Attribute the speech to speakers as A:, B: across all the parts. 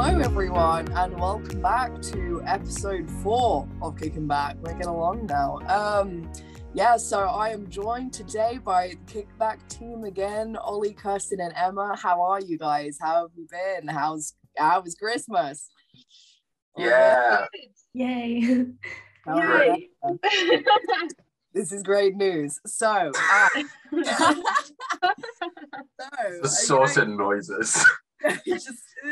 A: Hello, everyone, and welcome back to episode four of Kicking Back. We're getting along now. Um, yeah, so I am joined today by the Kickback team again, Ollie, Kirsten, and Emma. How are you guys? How have you been? How's how was Christmas?
B: Yeah.
C: Yay.
A: How
B: Yay.
A: This is great news. So, uh, so
B: The sorted noises.
A: just uh,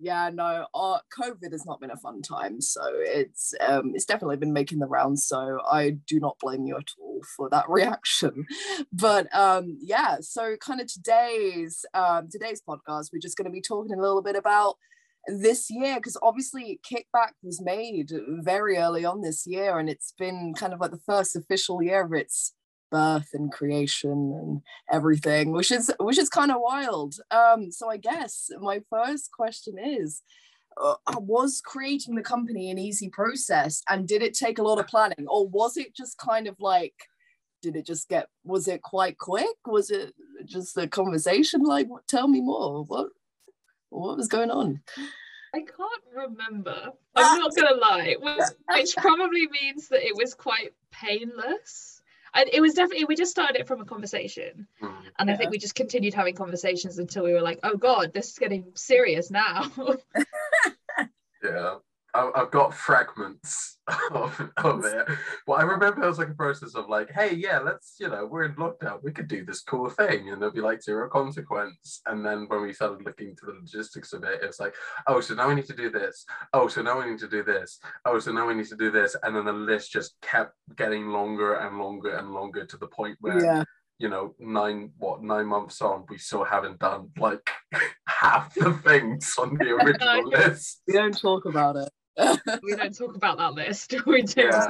A: yeah no uh, covid has not been a fun time so it's um it's definitely been making the rounds so i do not blame you at all for that reaction. But um yeah so kind of today's um today's podcast we're just going to be talking a little bit about this year because obviously kickback was made very early on this year and it's been kind of like the first official year of its birth and creation and everything which is which is kind of wild. Um so i guess my first question is uh, was creating the company an easy process and did it take a lot of planning or was it just kind of like did it just get was it quite quick? Was it just a conversation? Like what- tell me more. What what was going on?
C: I can't remember. I'm not gonna lie, which, which probably means that it was quite painless. And it was definitely we just started it from a conversation,
B: Mm.
C: and I think we just continued having conversations until we were like, "Oh God, this is getting serious now."
B: Yeah. I- I've got fragments of, of it. But I remember it was like a process of like, hey, yeah, let's, you know, we're in lockdown. We could do this cool thing. And there'll be like zero consequence. And then when we started looking to the logistics of it, it's like, oh, so now we need to do this. Oh, so now we need to do this. Oh, so now we need to do this. And then the list just kept getting longer and longer and longer to the point where
A: yeah
B: you know, nine what nine months on, we still haven't done like half the things on the original list.
A: we don't talk about it
C: we don't talk about that list. We do.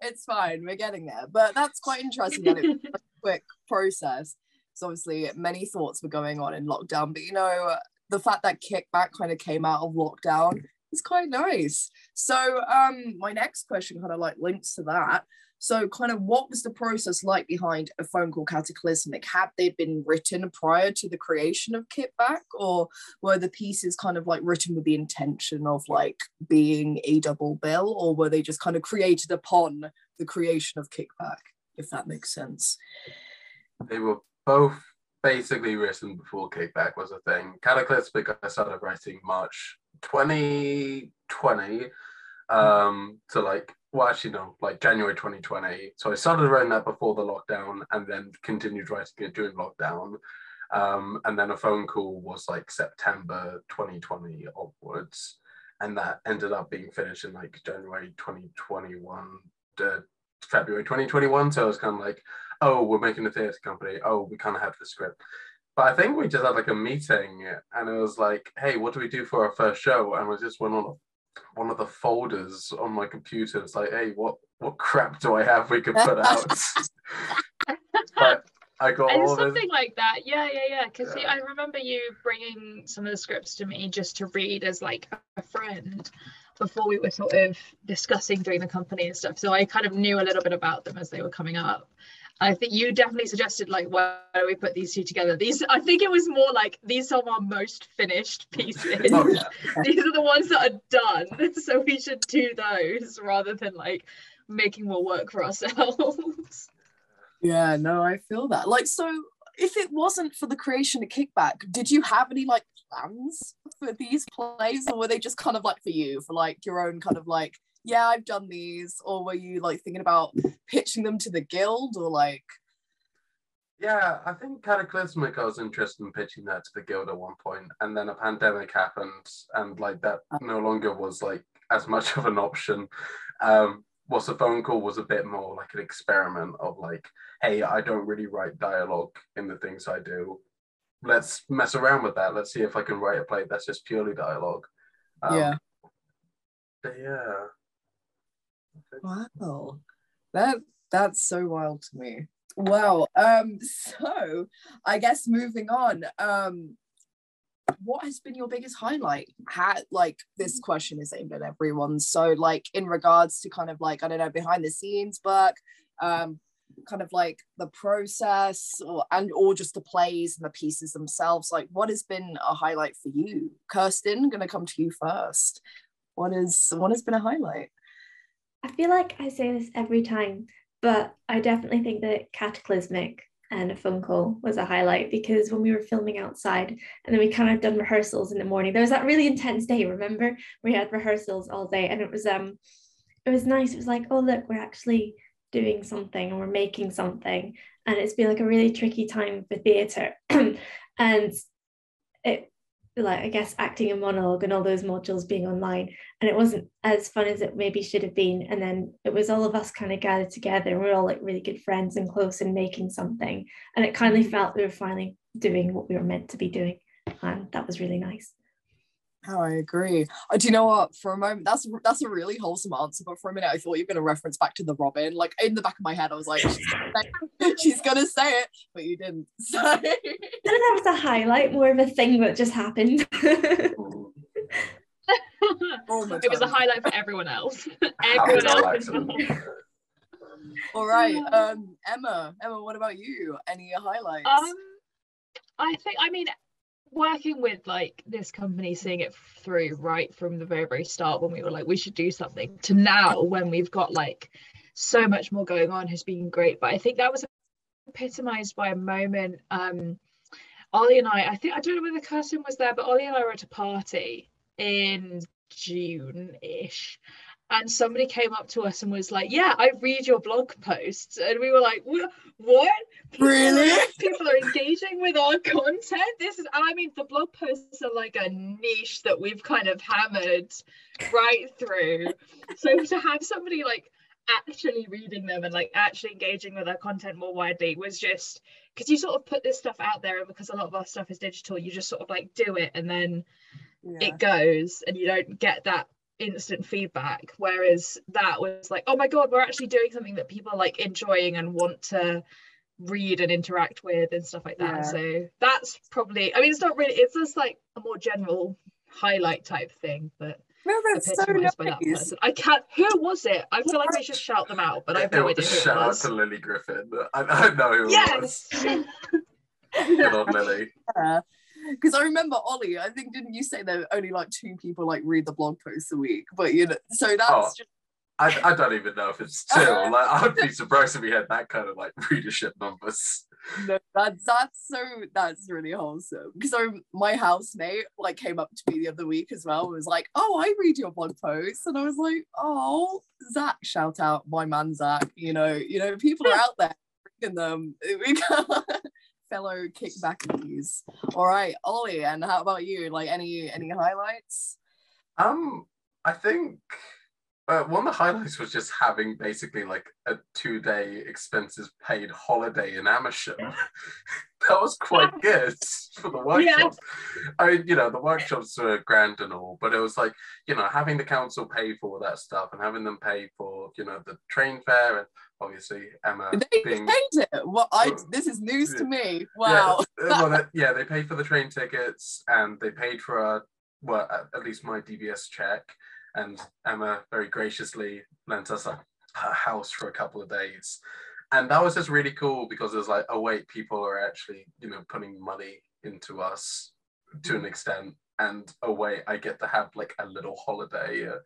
A: It's fine we're getting there but that's quite interesting that it's a quick process so obviously many thoughts were going on in lockdown but you know the fact that kickback kind of came out of lockdown is quite nice so um my next question kind of like links to that so kind of what was the process like behind a phone call cataclysmic had they been written prior to the creation of kickback or were the pieces kind of like written with the intention of like being a double bill or were they just kind of created upon the creation of kickback if that makes sense
B: they were both basically written before Kickback was a thing. Cataclysmic I started writing March 2020 um to like well actually no like January 2020 so I started writing that before the lockdown and then continued writing it during lockdown. Um and then a phone call was like September 2020 onwards. And that ended up being finished in like January 2021 uh, February 2021 so it was kind of like oh we're making a theatre company. Oh we kind of have the script. But I think we just had like a meeting and it was like, hey, what do we do for our first show? And we just went on a, one of the folders on my computer. It's like, hey, what what crap do I have we could put out? but I got
C: And
B: all this.
C: something like that, yeah, yeah, yeah. Because
B: Yeah.
C: I remember you bringing some of the scripts to me just to read as like a friend before we were sort of discussing doing the company and stuff. So I kind of knew a little bit about them as they were coming up. I think you definitely suggested like why don't we put these two together? These I think it was more like these are our most finished pieces.
B: Oh, yeah.
C: these are the ones that are done. So we should do those rather than like making more work for ourselves.
A: yeah no i feel that like so if it wasn't for the creation of kickback did you have any like plans for these plays or were they just kind of like for you for like your own kind of like yeah i've done these or were you like thinking about pitching them to the guild or like
B: Yeah, I think Cataclysmic, I was interested in pitching that to the guild at one point, and then a pandemic happened, and like that no longer was like as much of an option. Um, was the phone call was a bit more like an experiment of like, hey, I don't really write dialogue in the things I do. Let's mess around with that. Let's see if I can write a play that's just purely dialogue. Um,
A: yeah
B: but yeah.
A: Wow. That that's so wild to me. Wow. Um so I guess moving on. Um what has been your biggest highlight? Had like this question is aimed at everyone. So like in regards to kind of like I don't know behind the scenes work, um kind of like the process or and or just the plays and the pieces themselves like what has been a highlight for you kirsten gonna come to you first what is what has been a highlight
D: I feel like I say this every time, but I definitely think that Cataclysmic and a phone call was a highlight because when we were filming outside and then we kind of done rehearsals in the morning, there was that really intense day, remember? We had rehearsals all day and it was um it was nice. It was like, oh look, we're actually doing something and we're making something. And it's been like a really tricky time for theatre. and it like I guess acting and monologue and all those modules being online. And it wasn't as fun as it maybe should have been. And then it was all of us kind of gathered together and we are all like really good friends and close and making something. And it kind of felt we were finally doing what we were meant to be doing. And that was really nice
A: Oh, I agree. Do you know what? For a moment, that's that's a really wholesome answer. But for a minute, I thought you were going to reference back to the Robin. Like in the back of my head, I was like, she's going to say it, but you didn't. So
D: that was a highlight, more of a thing that just happened. it
C: was a highlight for everyone else. everyone else.
A: All right, um, Emma. Emma, what about you? Any highlights?
C: Um, I think. I mean, working with like this company seeing it through right from the very very start when we were like we should do something to now when we've got like so much more going on has been great. But i think that was epitomized by a moment um ollie and i i think i don't know whether kirsten was there but ollie and i were at a party in june-ish and somebody came up to us and was like, "Yeah, I read your blog posts," and we were like, "What?
A: People really?
C: Are, people are engaging with our content. This is, I mean, the blog posts are like a niche that we've kind of hammered right through. So to have somebody like actually reading them and like actually engaging with our content more widely was just because you sort of put this stuff out there, and because a lot of our stuff is digital, you just sort of like do it and then." Yeah. it goes and you don't get that instant feedback whereas that was like oh my god we're actually doing something that people are like enjoying and want to read and interact with and stuff like that yeah. so that's probably i mean it's not really it's just like a more general highlight type thing but
A: no, that's so nice. by that person.
C: I can't. Who was it? I feel like we should shout them out, but I have no idea who
B: Shout out to Lily Griffin. I, I know who yes! it was. Good on Lily.
A: Yeah because I remember Ollie. I think didn't you say there were only like two people like read the blog posts a week? But you know, so that's oh, just.
B: I, I don't even know if it's still like I'd be surprised if we had that kind of like readership numbers.
A: No, that's that's so that's really wholesome. Because so my housemate like came up to me the other week as well and was like, "Oh, I read your blog posts," and I was like, "Oh, Zach, shout out my man Zach." You know, you know, people are out there reading them. We fellow kickbackies. All right, Ollie, and how about you? Like any any highlights?
B: Um, I think uh, one of the highlights was just having basically like a two day expenses paid holiday in Amersham. that was quite good for the workshop. Yeah. I mean, you know, the workshops were grand and all, but it was like, you know, having the council pay for all that stuff and having them pay for, you know, the train fare and obviously Emma
A: they being, paid it. Well, I oh, this is news to me. Wow.
B: Yeah, uh, well, that, yeah, they paid for the train tickets and they paid for a well, at, least my DBS check. And Emma very graciously lent us a, a house for a couple of days and that was just really cool because it was like oh wait people are actually you know putting money into us to an mm. extent and oh wait i get to have like a little holiday uh,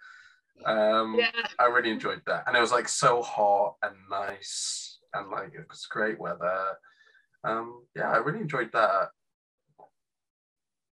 B: um yeah. i really enjoyed that and it was like so hot and nice and like it was great weather um yeah i really enjoyed that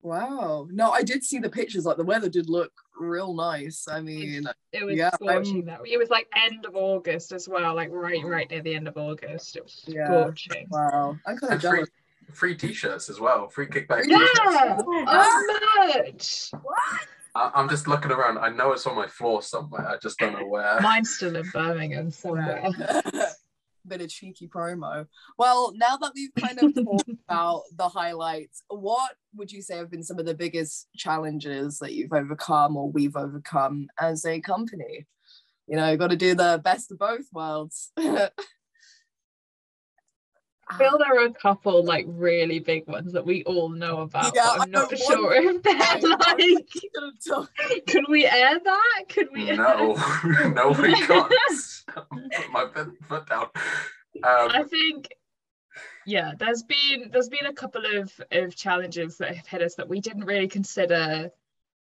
A: Wow. No, I did see the pictures. Like the weather did look real nice. I mean,
C: it was yeah, scorching that. It was like end of August as well, like right, right near the end of August. It was yeah. scorching.
A: Wow. I'm kind of jealous.
B: Free, free t-shirts as well. Free kickback.
C: Yeah. How much?
A: What?
B: I, am just looking around. I know it's on my floor somewhere. I just don't know where.
C: Mine's still in Birmingham somewhere.
A: bit of cheeky promo. Well, now that we've kind of talked about the highlights, what would you say have been some of the biggest challenges that you've overcome or we've overcome as a company? You know, got to do the best of both worlds.
C: I feel there are a couple like really big ones that we all know about, yeah, but I'm not sure if they're like. Can we air that? Can we?
B: No, no, we can't. Put my foot down.
C: Um, I think yeah, there's been there's been a couple of of challenges that have hit us that we didn't really consider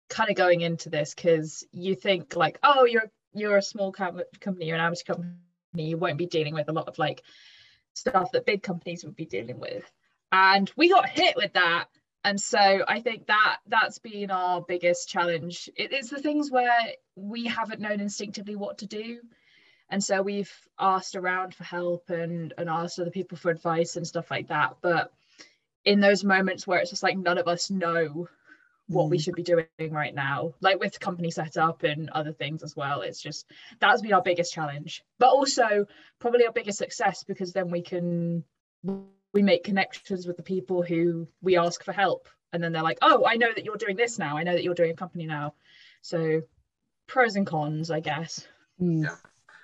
C: kind of going into this because you think like oh you're you're a small com- company you're an amateur company you won't be dealing with a lot of like stuff that big companies would be dealing with. And we got hit with that. And so i think that that's been our biggest challenge. It is the things where we haven't known instinctively what to do. And so we've asked around for help and and asked other people for advice and stuff like that. But in those moments where it's just like none of us know what mm. we should be doing right now like with company setup and other things as well. It's just that's been our biggest challenge but also probably our biggest success because then we can we make connections with the people who we ask for help. And then they're like oh i know that you're doing this now. I know that you're doing a company now. So pros and cons i guess.
B: Mm. yeah.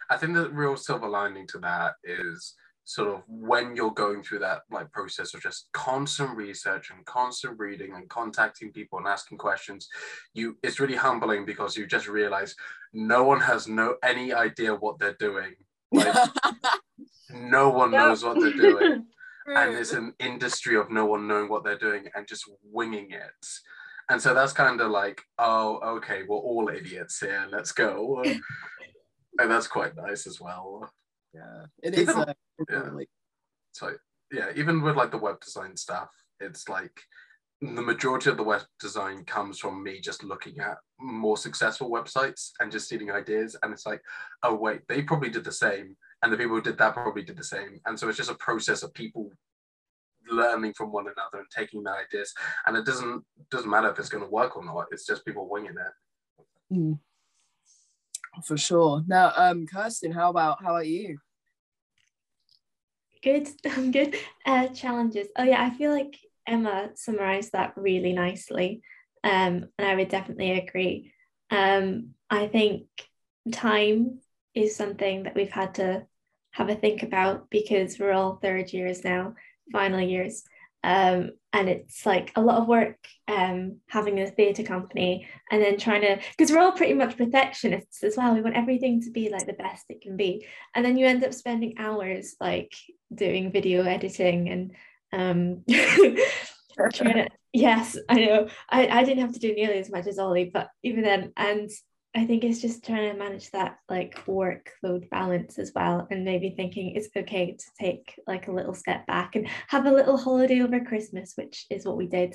B: I think the real silver lining to that is sort of when you're going through that like process of just constant research and constant reading and contacting people and asking questions you it's really humbling because you just realize no one has no any idea what they're doing. Like, no one knows what they're doing. And it's an industry of no one knowing what they're doing and just winging it. And so that's kind of like oh okay we're all idiots here. Let's go. And that's quite nice as well.
A: Yeah. It is Even,
B: yeah. So yeah, even with like the web design stuff, it's like the majority of the web design comes from me just looking at more successful websites and just stealing ideas. And it's like, oh wait, they probably did the same. And the people who did that probably did the same. And so it's just a process of people learning from one another and taking their ideas. And it doesn't doesn't matter if it's going to work or not. It's just people winging it.
A: Mm. For sure. Now, um, Kirsten, how about how about you?
D: Good, I'm good. Uh, challenges. Oh yeah, I feel like Emma summarized that really nicely, um, and I would definitely agree. Um, I think time is something that we've had to have a think about because we're all third years now, final years, um, and it's like a lot of work um, having a theatre company and then trying to because we're all pretty much perfectionists as well. We want everything to be like the best it can be. And then you end up spending hours like doing video editing and um, trying to yes i know. I, I didn't have to do nearly as much as ollie but even then. And I think it's just trying to manage that like workload balance as well, and maybe thinking it's okay to take like a little step back and have a little holiday over Christmas, which is what we did.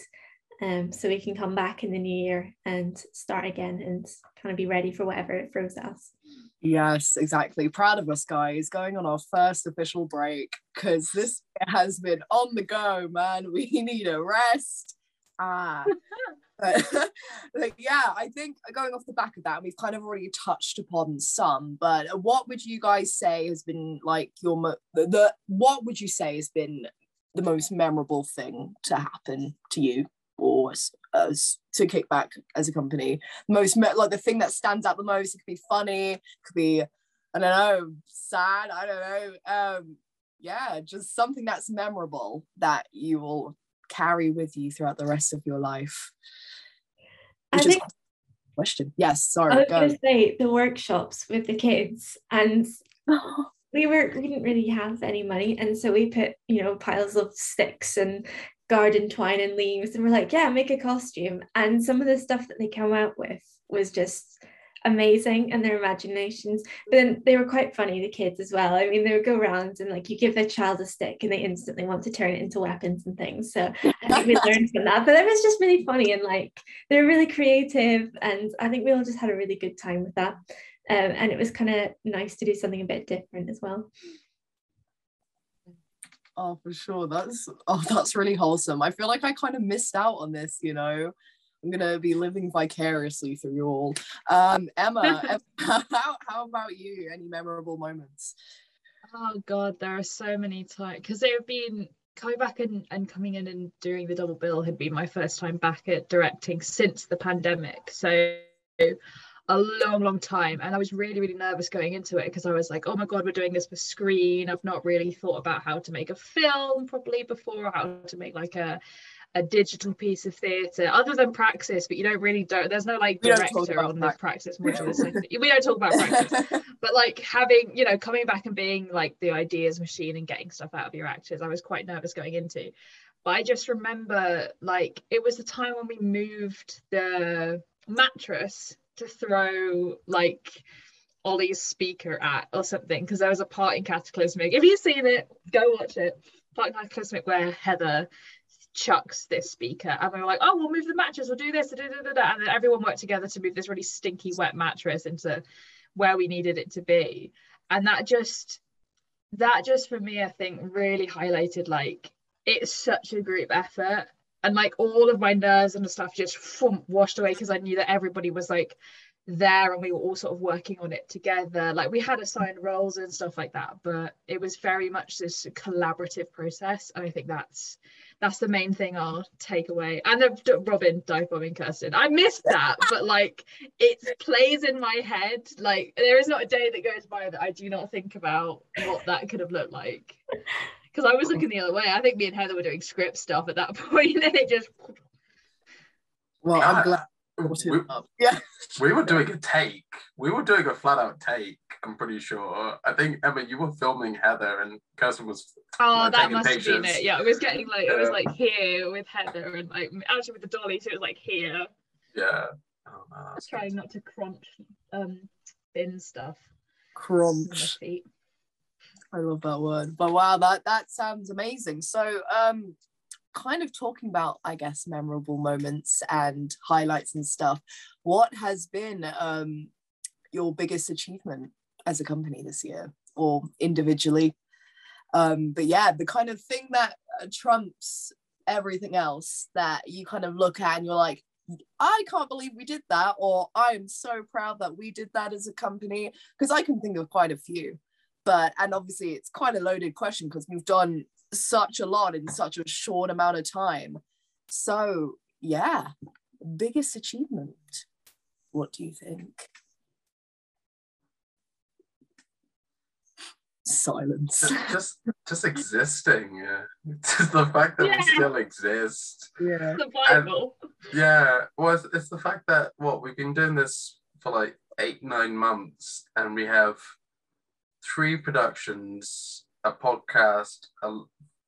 D: Um, so we can come back in the new year and start again and kind of be ready for whatever it throws us.
A: Yes, exactly. Proud of us, guys, going on our first official break because this has been on the go, man. We need a rest. Ah, but like yeah i think going off the back of that we've kind of already touched upon some but what would you guys say has been like your mo- the, the what would you say has been the most memorable thing to happen to you or as, as to Kickback as a company? Most like the thing that stands out the most it could be funny it could be i don't know sad i don't know um yeah just something that's memorable that you will carry with you throughout the rest of your life?
D: Which I think
A: question. Yes, sorry.
D: I was going to say the workshops with the kids, and we were we didn't really have any money, and so we put you know piles of sticks and garden twine and leaves, and we're like, yeah, make a costume. And some of the stuff that they come out with was just amazing and their imaginations. But then they were quite funny, the kids as well. I mean, they would go around and like you give a child a stick and they instantly want to turn it into weapons and things. So I think we learned from that. But it was just really funny and like they're really creative. And I think we all just had a really good time with that. Um, and it was kind of nice to do something a bit different as well.
A: Oh, for sure. That's oh, that's really wholesome. I feel like I kind of missed out on this, you know. I'm gonna be living vicariously through you all. Um, Emma, how, how about you? Any memorable moments?
C: Oh God, there are so many times because there have been coming back and, and coming in and doing the double bill had been my first time back at directing since the pandemic. So a long, long time. And I was really, really nervous going into it because I was like, oh my God, we're doing this for screen. I've not really thought about how to make a film properly before, how to make like a a digital piece of theatre other than praxis but you don't really don't there's no like
A: We don't talk
C: director on the
A: praxis.
C: praxis module so we don't talk about praxis but like having you know coming back and being like the ideas machine and getting stuff out of your actors i was quite nervous going into but i just remember like it was the time when we moved the mattress to throw like Ollie's speaker at or something because there was a part in Cataclysmic. If you've seen it, go watch it. Part in Cataclysmic where Heather chucks this speaker and were like, oh, we'll move the mattress, we'll do this, da, da, da, and then everyone worked together to move this really stinky wet mattress into where we needed it to be. And that just that just for me, I think really highlighted like it's such a group effort. And like all of my nerves and stuff just thump, washed away because I knew that everybody was like there and we were all sort of working on it together. Like we had assigned roles and stuff like that but it was very much this collaborative process and i think that's that's the main thing i'll take away. And the robin dive bombing kirsten. I missed that but like it plays in my head. Like there is not a day that goes by that i do not think about what that could have looked like. Because i was looking the other way. I think me and heather were doing script stuff at that point and it just
A: well, I'm glad. You brought it
B: we-
A: up. Yeah.
B: We were doing a take. We were doing a flat out take. I'm pretty sure. I think Emma, you were filming Heather, and Kirsten was.
C: Oh,
B: like,
C: that
B: taking
C: must have been it. Yeah, it was getting like it was like here with Heather and like actually with the dolly, so it was like here.
B: Yeah. Oh, no, that's good.
C: Trying not to crunch um bin stuff
A: Crunch. I love that word. But wow, that that sounds amazing. So um kind of talking about I guess memorable moments and highlights and stuff. What has been um your biggest achievement as a company this year or individually? Um but yeah, the kind of thing that uh, trumps everything else that you kind of look at and you're like I can't believe we did that, or I'm so proud that we did that as a company. Because I can think of quite a few but and obviously it's quite a loaded question because we've done such a lot in such a short amount of time so yeah biggest achievement what do you think silence
B: Just, just, just existing. Yeah. Just the fact that
C: Yeah.
B: we still exist.
A: yeah
C: Survival.
B: Yeah. Well, it's, it's the fact that what we've been doing this for like eight, nine months, and we have three productions, a podcast, a,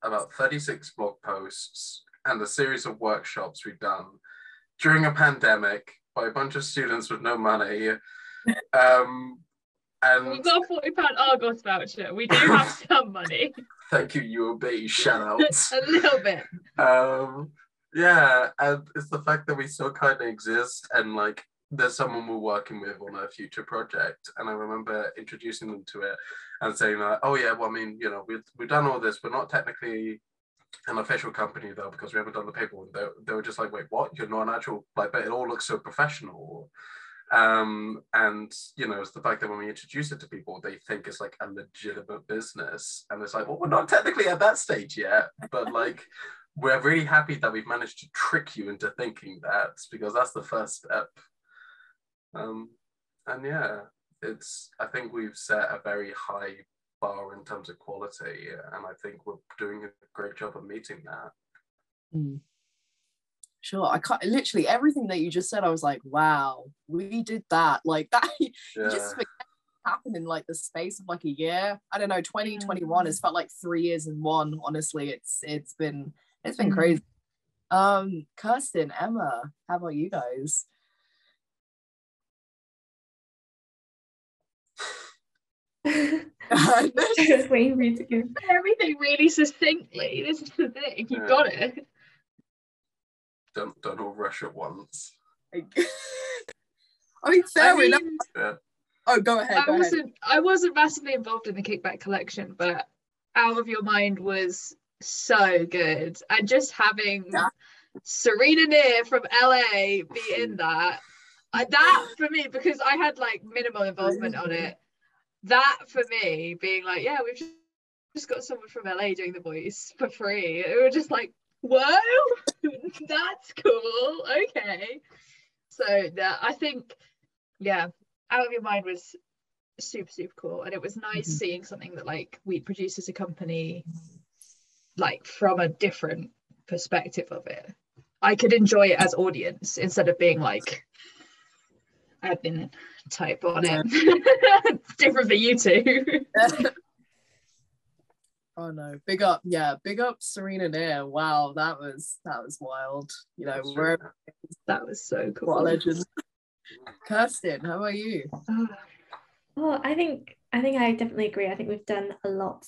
B: about 36 blog posts, and a series of workshops we've done during a pandemic by a bunch of students with no money. Um, and
C: We've got a forty pound Argos voucher. We do have some money,
B: thank you, UOB. Shout outs.
C: a little bit.
B: um yeah and it's the fact that we still kind of exist and like there's someone we're working with on a future project and i remember introducing them to it and saying like oh yeah well i mean you know we've, we've done all this. We're not technically an official company though because we haven't done the paperwork. They, they were just like wait what? You're not an actual like but it all looks so professional. Um and you know it's the fact that when we introduce it to people they think it's like a legitimate business and it's like well we're not technically at that stage yet but like we're really happy that we've managed to trick you into thinking that because that's the first step um and yeah it's i think we've set a very high bar in terms of quality and i think we're doing a great job of meeting that.
A: Mm. sure i can't literally everything that you just said i was like wow we did that. Like that you
B: yeah.
A: just happened in like the space of like a year. I don't know 2021 has felt like three years in one honestly. It's it's been it's been
C: Mm.
A: crazy. Um kirsten emma how about you guys
D: I was waiting for you to go.
C: Everything really succinctly. This is the thing. You
B: Yeah.
C: got it.
B: don't don't all rush at once
A: I mean, fair
C: I
A: enough.
C: mean,
A: Oh, go ahead.
C: I
A: Go
C: wasn't I wasn't massively involved in the kickback collection, but Out of Your Mind was so good. And just having
A: Yeah.
C: Serena Neer from LA be in that, uh, that for me, because I had like minimal involvement on it, that for me being like, yeah, we've just, just got someone from LA doing the voice for free. It was just like, whoa, that's cool. Okay. So that I think, yeah, Out of Your Mind was super super cool and it was nice
A: Mhm.
C: seeing something that like we produce as a company like from a different perspective of it. I could enjoy it as audience instead of being like admin type on it. it's different for you two.
A: oh no, big up, yeah, big up Serena Nair. Wow, that was that was wild. You know,
B: That's
A: we're
C: that was so cool.
A: what a legend. Kirsten, how about you?
D: Oh, I think I think I definitely agree. I think we've done a lot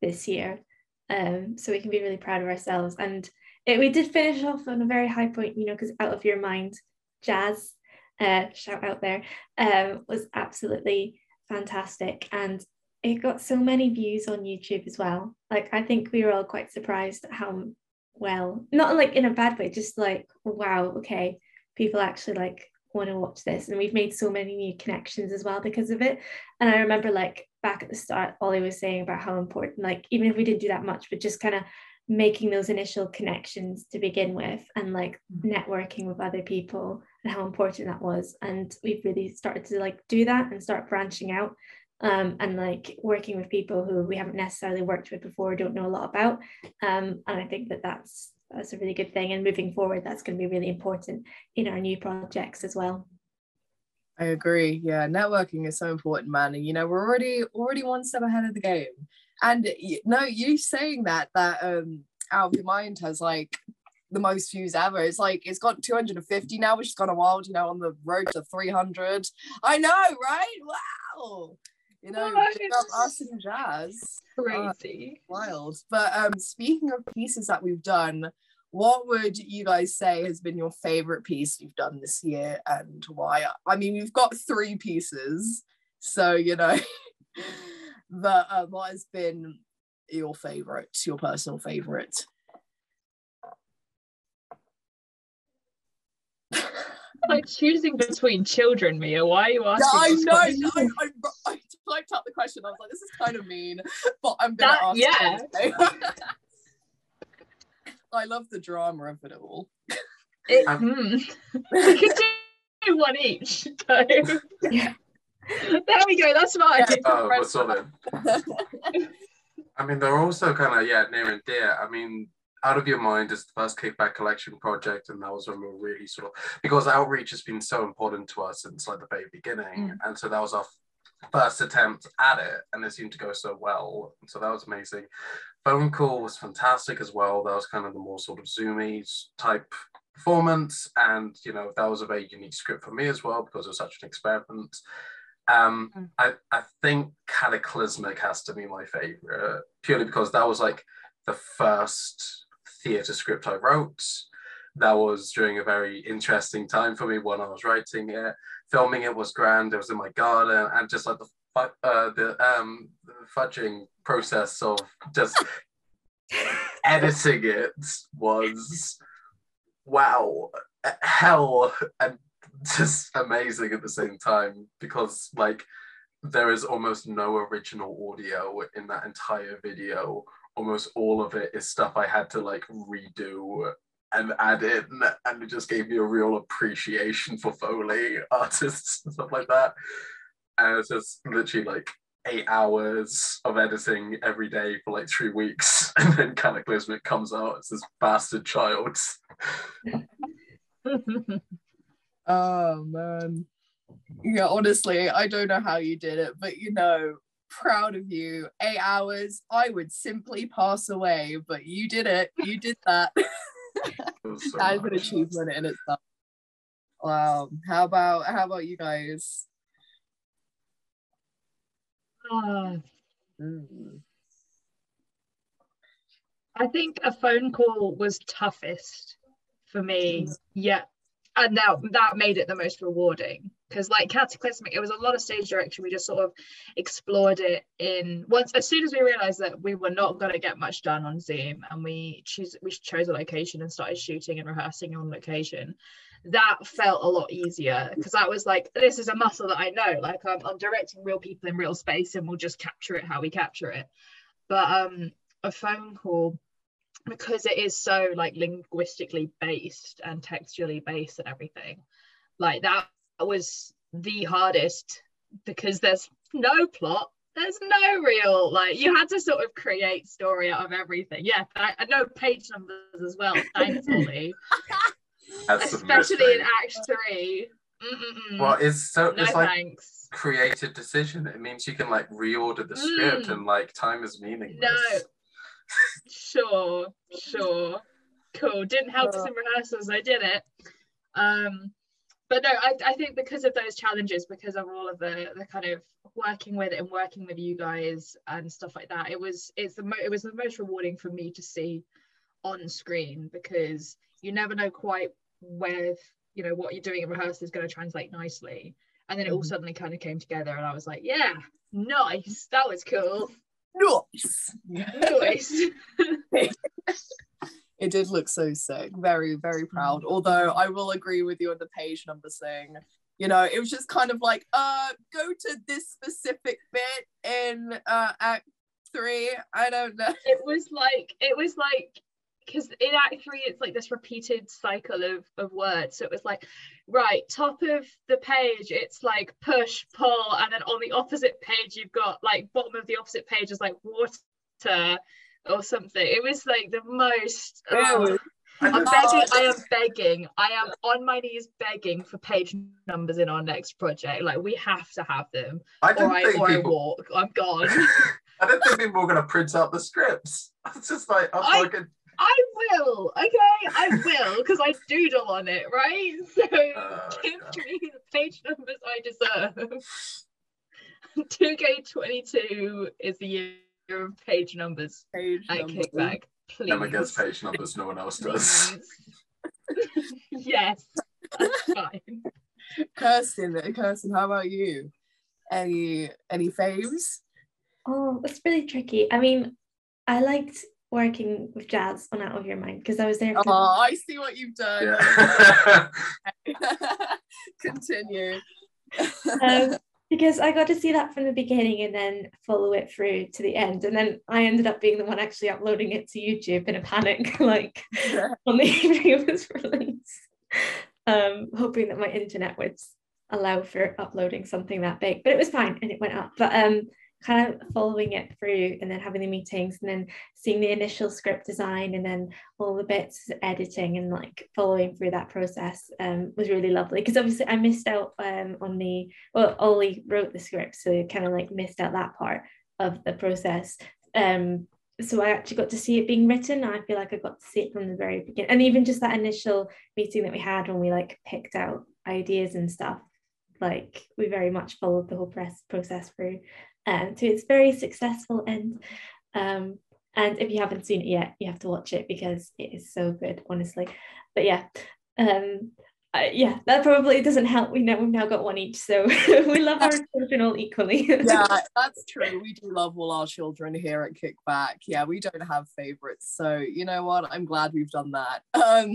D: this year, um, so we can be really proud of ourselves. And it, we did finish off on a very high point, you know, because out of your mind, jazz, uh, shout out there, um, was absolutely fantastic, and it got so many views on YouTube as well. Like I think we were all quite surprised at how well, not like in a bad way, just like wow, okay, people actually like want to watch this. And we've made so many new connections as well because of it. And i remember like back at the start ollie was saying about how important like even if we didn't do that much but just kind of making those initial connections to begin with and like networking with other people and how important that was and we've really started to like do that and start branching out um, and like working with people who we haven't necessarily worked with before don't know a lot about um, and i think that that's that's a really good thing and moving forward that's going to be really important in our new projects as well
A: I agree. Yeah, networking is so important, man. And you know, we're already already one step ahead of the game. And no, you saying that that um out of your mind has like the most views ever. It's like it's got 250 now, which is kind of wild, you know, on the road to 300. I know, right? Wow. You know,
C: Nice.
A: big up us and jazz.
C: crazy.
A: Wild. But um speaking of pieces that we've done, what would you guys say has been your favorite piece you've done this year and why? I mean, we've got three pieces, so you know, but uh, what has been your favorite, your personal favorite?
C: like choosing between children, Mia. Why are you
A: Yeah,
C: asking?
A: I know.
C: question?
A: I, I, I typed out the question. I was like, this is kind of mean, but I'm gonna
C: That-
A: ask.
C: yeah.
A: anyway. I love the drama of it all.
C: It,
B: Um,
C: hmm. we could do one each. So.
D: Yeah.
C: There we go. That's fine.
A: Yeah.
B: Oh, we're solid. I mean, they're also kind of yeah near and dear. I mean, out of your mind is the first kickback collection project, and that was when we were really sort of because outreach has been so important to us since like the very beginning,
C: Mm.
B: and so that was our first attempt at it, and it seemed to go so well. So that was amazing. Phone call was fantastic as well. That was kind of the more sort of zoomy type performance, and you know that was a very unique script for me as well because it was such an experiment. Um,
C: Mm.
B: I, I think Cataclysmic has to be my favorite, purely because that was like the first theatre script I wrote. That was during a very interesting time for me when I was writing it. Filming it was grand. It was in my garden, and just like the uh, the um the fudging process of just editing it was wow hell and just amazing at the same time because like there is almost no original audio in that entire video. Almost all of it is stuff i had to like redo and add in and it just gave me a real appreciation for foley artists and stuff like that. And it's just literally like eight hours of editing every day for like three weeks and then cataclysmic comes out as this bastard child
A: Oh man. Yeah, honestly, I don't know how you did it, but you know, proud of you. Eight hours, I would simply pass away, but you did it. You did that.
B: It so
A: that is an achievement in itself. Wow. How about how about you guys? Mm.
C: I think a phone call was toughest for me. Yeah. And that that made it the most rewarding. Because like cataclysmic it was a lot of stage direction. We just sort of explored it in once as soon as we realized that we were not going to get much done on zoom and we choose we chose a location and started shooting and rehearsing on location that felt a lot easier. Because that was like this is a muscle that i know like I'm, I'm directing real people in real space and we'll just capture it how we capture it. But um a phone call because it is so like linguistically based and textually based and everything like that was the hardest because there's no plot there's no real like you had to sort of create story out of everything. Yeah, I, I know page numbers as well, thankfully. Especially in Act Three. Mm-mm-mm.
B: Well, it's so
C: no
B: it's like
C: thanks.
B: creative decision. It means you can like reorder the script
C: Mm.
B: and like time is meaningless.
C: No. Sure, sure. Cool. Didn't help us in rehearsals, I did it. Um but no, I, I think because of those challenges, because of all of the the kind of working with it and working with you guys and stuff like that, it was it's the mo- it was the most rewarding for me to see on screen because you never know quite where you know what you're doing in rehearsal is going to translate nicely. And then it all
A: Mhm.
C: suddenly kind of came together, and I was like, yeah, nice, that was cool,
A: Nice.
C: nice.
A: It did look so sick. Very, very proud. Although I will agree with you on the page number thing. You know, it was just kind of like, uh, go to this specific bit in uh act three. I don't know.
C: it was like it was like because in act three it's like this repeated cycle of of words so it was like right top of the page it's like push pull and then on the opposite page you've got like bottom of the opposite page is like water or something it was like the most oh,
B: I
C: I'm begging I am begging I am on my knees begging for page numbers in our next project like we have to have them
B: I
C: or I
B: think
C: or I
B: people.
C: walk I'm gone
B: I do not think people were gonna print out the scripts. It's just like I'm
C: I-
B: fucking.
C: I will, okay, I will, because I doodle on it, right? So
B: Oh,
C: give
B: God.
C: me the page numbers I deserve. 2K22 is the year of page numbers
A: Page
C: at
A: number.
C: Kickback. Please.
B: Emma gets page numbers no one else does.
C: Yes, that's fine.
A: Kirsten, Kirsten, how about you? Any any faves?
D: Oh, it's really tricky. I mean, I liked working with Jazz on Out of Your Mind because I was there.
A: Oh, I see what you've done.
B: Yeah.
A: Continue.
D: um, because I got to see that from the beginning and then follow it through to the end. And then I ended up being the one actually uploading it to YouTube in a panic, like on the evening of its release, um, hoping that my internet would allow for uploading something that big. But it was fine and it went up. But um, kind of following it through and then having the meetings and then seeing the initial script design and then all the bits editing and like following through that process um, was really lovely. Because obviously I missed out um, on the well Ollie wrote the script so kind of like missed out that part of the process. Um, so I actually got to see it being written. I feel like I got to see it from the very beginning and even just that initial meeting that we had when we like picked out ideas and stuff like we very much followed the whole press process through um, to its very successful end um, and if you haven't seen it yet you have to watch it because it is so good honestly but yeah um uh, yeah that probably doesn't help we know we've now got one each so we love our children all equally
A: yeah, that's true. We do love all our children here at Kickback. Yeah, we don't have favorites. So, you know what? I'm glad we've done that. Um,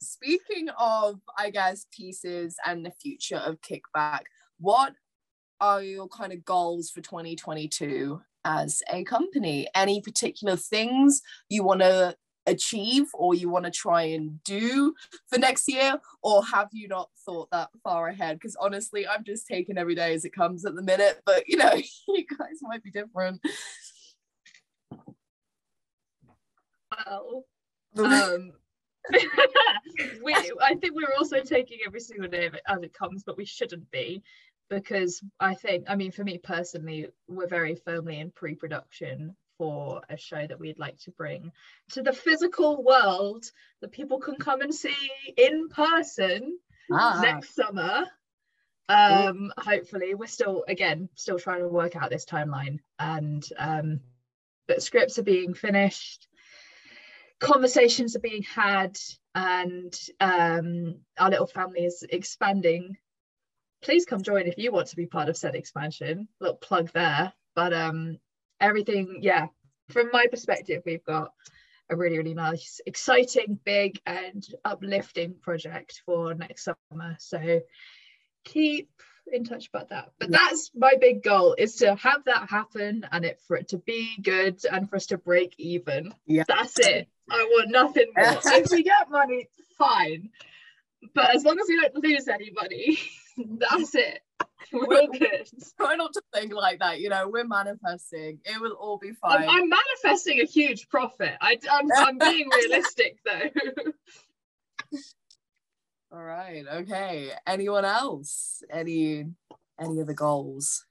A: speaking of, I guess, pieces and the future of Kickback, what are your kind of goals for 2022 as a company? Any particular things you want to achieve or you want to try and do for next year? Or have you not thought that far ahead? Because honestly i'm just taking every day as it comes at the minute but you know you guys might be different.
C: Well, um, we, I think we're also taking every single day as it comes, but we shouldn't be because I think, I mean, for me personally, we're very firmly in pre production for a show that we'd like to bring to the physical world that people can come and see in person
A: ah,
C: next summer. Um, hopefully, we're still again still trying to work out this timeline, and um, but scripts are being finished, conversations are being had, and um, our little family is expanding. Please come join if you want to be part of said expansion. Little plug there, but um, everything, yeah. From my perspective, we've got a really really nice, exciting, big, and uplifting project for next summer. So keep in touch about that. But
A: Yeah.
C: that's my big goal is to have that happen and it for it to be good and for us to break even.
A: Yeah.
C: That's it. I want nothing more. if we get money, fine. But as long as we don't lose anybody, that's it. We're all good.
A: Try not to think like that. You know, we're manifesting. It will all be
C: I'm,
A: fine.
C: I'm manifesting a huge profit. I, I'm, I'm being realistic though.
A: All right. Okay. Anyone else? Any any other goals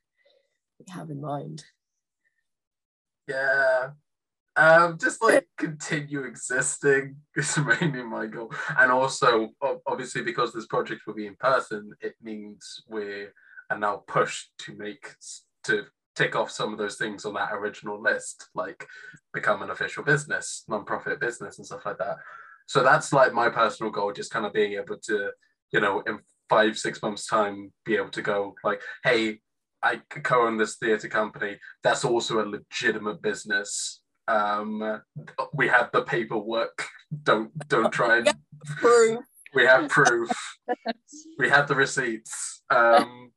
A: we have in mind?
B: Yeah. Um, just like continue existing is mainly my goal. And also, obviously, because this project will be in person, it means we are now pushed to make to tick off some of those things on that original list, like become an official business, non-profit business, and stuff like that. So that's like my personal goal, just kind of being able to, you know, in five, six months' time, be able to go like, hey, I co-own this theatre company. That's also a legitimate business. Um, we have the paperwork. Don't don't try and
A: Proof.
B: we have proof. we have the receipts. Um,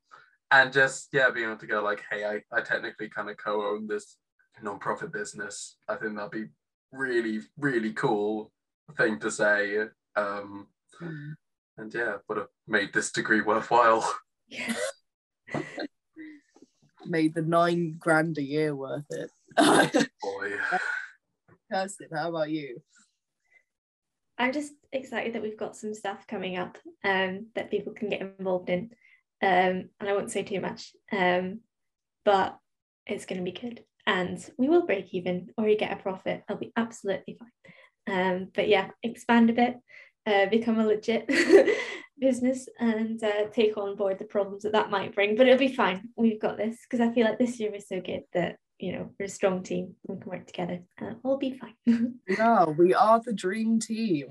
B: and just yeah, being able to go like, hey, I, I technically kind of co-own this non-profit business. I think that'd be really really cool thing to say. Um, and yeah, would have made this degree worthwhile.
D: Yeah.
A: Made the nine grand a year worth it.
B: Boy.
A: Kirsten, how about you?
D: I'm just excited that we've got some stuff coming up um, that people can get involved in. Um, and I won't say too much, um, but it's going to be good. And we will break even or you get a profit. I'll be absolutely fine. Um, but yeah, expand a bit, uh, become a legit business and uh, take on board the problems that that might bring. But it'll be fine. We've got this because I feel like this year was so good that, you know, we're a strong team. We can work together and it'll be fine.
A: Yeah, we are the dream team.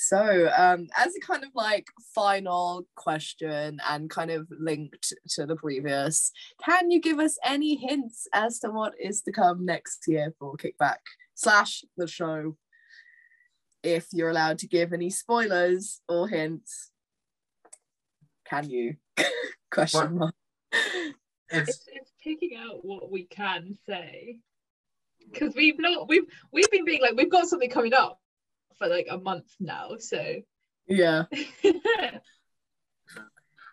A: So, um, as a kind of like final question and kind of linked to the previous, can you give us any hints as to what is to come next year for Kickback slash the show? If you're allowed to give any spoilers or hints, can you? question mark.
B: It's
C: it's, it's picking out what we can say because we've not we've we've been being like we've got something coming up for like a month now so
A: Yeah,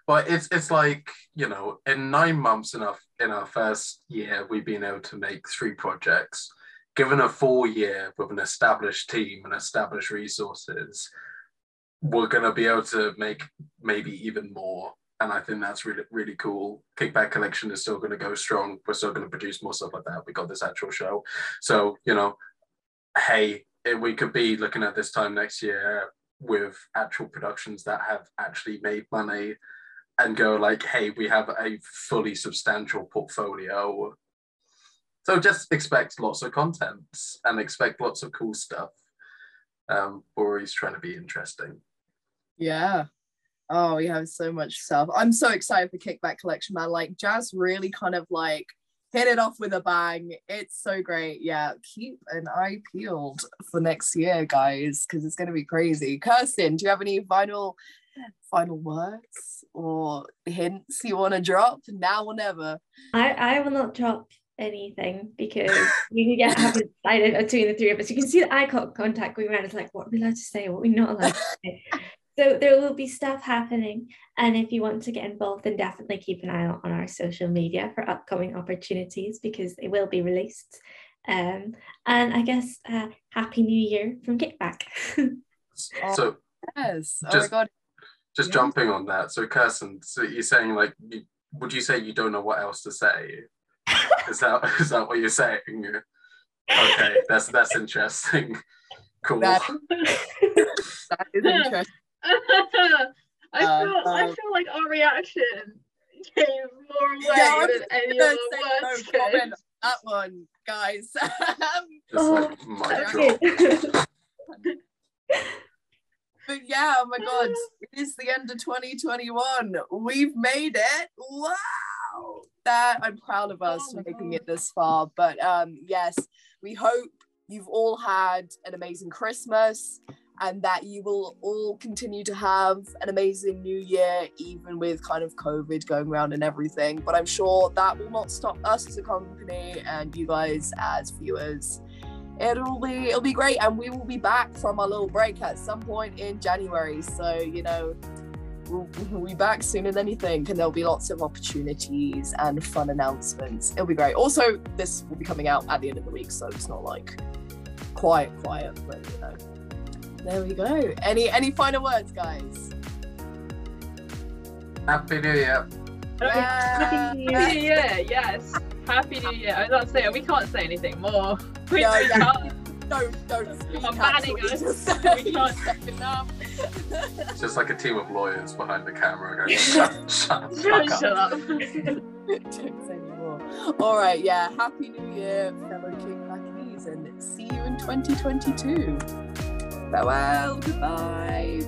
B: But it's it's like you know, in nine months in our in our first year, we've been able to make three projects. Given a four year with an established team and established resources, we're gonna be able to make maybe even more. And I think that's really really cool. Kickback Collection is still gonna go strong. We're still gonna produce more stuff like that. We got this actual show, so you know, hey, eh, we could be looking at this time next year with actual productions that have actually made money and go like, hey, we have a fully substantial portfolio. So just expect lots of content and expect lots of cool stuff. Um, trying to be interesting.
A: Yeah. Oh, we have so much stuff. I'm so excited for Kickback Collection, man. Like Jazz really kind of like hit it off with a bang. It's so great. Yeah. Keep an eye peeled for next year, guys, because it's gonna be crazy. Kirsten, do you have any final final words or hints you want to drop now or never?
D: I, I will not drop anything because we can get it decided between the three of us. You can see the eye co- contact going around. It's like, what are we allowed to say? What are we not allowed to say? So there will be stuff happening. And if you want to get involved, then definitely keep an eye out on our social media for upcoming opportunities because they will be released. Um, and I guess uh, Happy New Year from Kickback.
B: So
A: Yes. Oh my
B: Just-
A: god.
B: just
A: Yeah.
B: jumping on that. So Kirsten, so you're saying like, you, would you say you don't know what else to say? Is that is that what you're saying? Okay, that's that's interesting. Cool.
A: That, that is interesting.
C: I
A: Uh,
C: feel I
A: um,
C: feel like our reaction gave more away
A: Yeah,
C: than any
A: gonna
C: of
A: say
C: the
A: no
C: words
A: comment
C: could.
A: that one, guys.
B: Just like mic
D: That's
B: drop.
D: it.
A: But yeah, oh my god, it is the end of 2021. We've made it. Wow. That I'm proud of us
C: Oh
A: for making
C: God.
A: it this far. But um, yes, we hope you've all had an amazing Christmas and that you will all continue to have an amazing new year, even with kind of COVID going around and everything. But I'm sure that will not stop us as a company and you guys as viewers it'll be it'll be great and we will be back from our little break at some point in january so you know we'll, we'll be back sooner than you think, and there'll be lots of opportunities and fun announcements. It'll be great. Also, this will be coming out at the end of the week, so it's not like quiet, quiet, but you know. There we go. Any any final words, guys?
B: Happy New Year.
A: Yeah.
C: Happy New Year, yes. Happy New Year. I was about to say, we can't say anything more. We,
A: No, yeah.
C: can't.
A: Don't don't speak
C: I'm banning us. We can't.
A: Enough.
B: It's just like a team of lawyers behind the camera going, shut, shut the fuck
C: Shut
B: up.
C: up.
A: Don't say anymore. All right, yeah. Happy New Year, fellow Kickbackies, and see you in 2022. Farewell. Goodbye.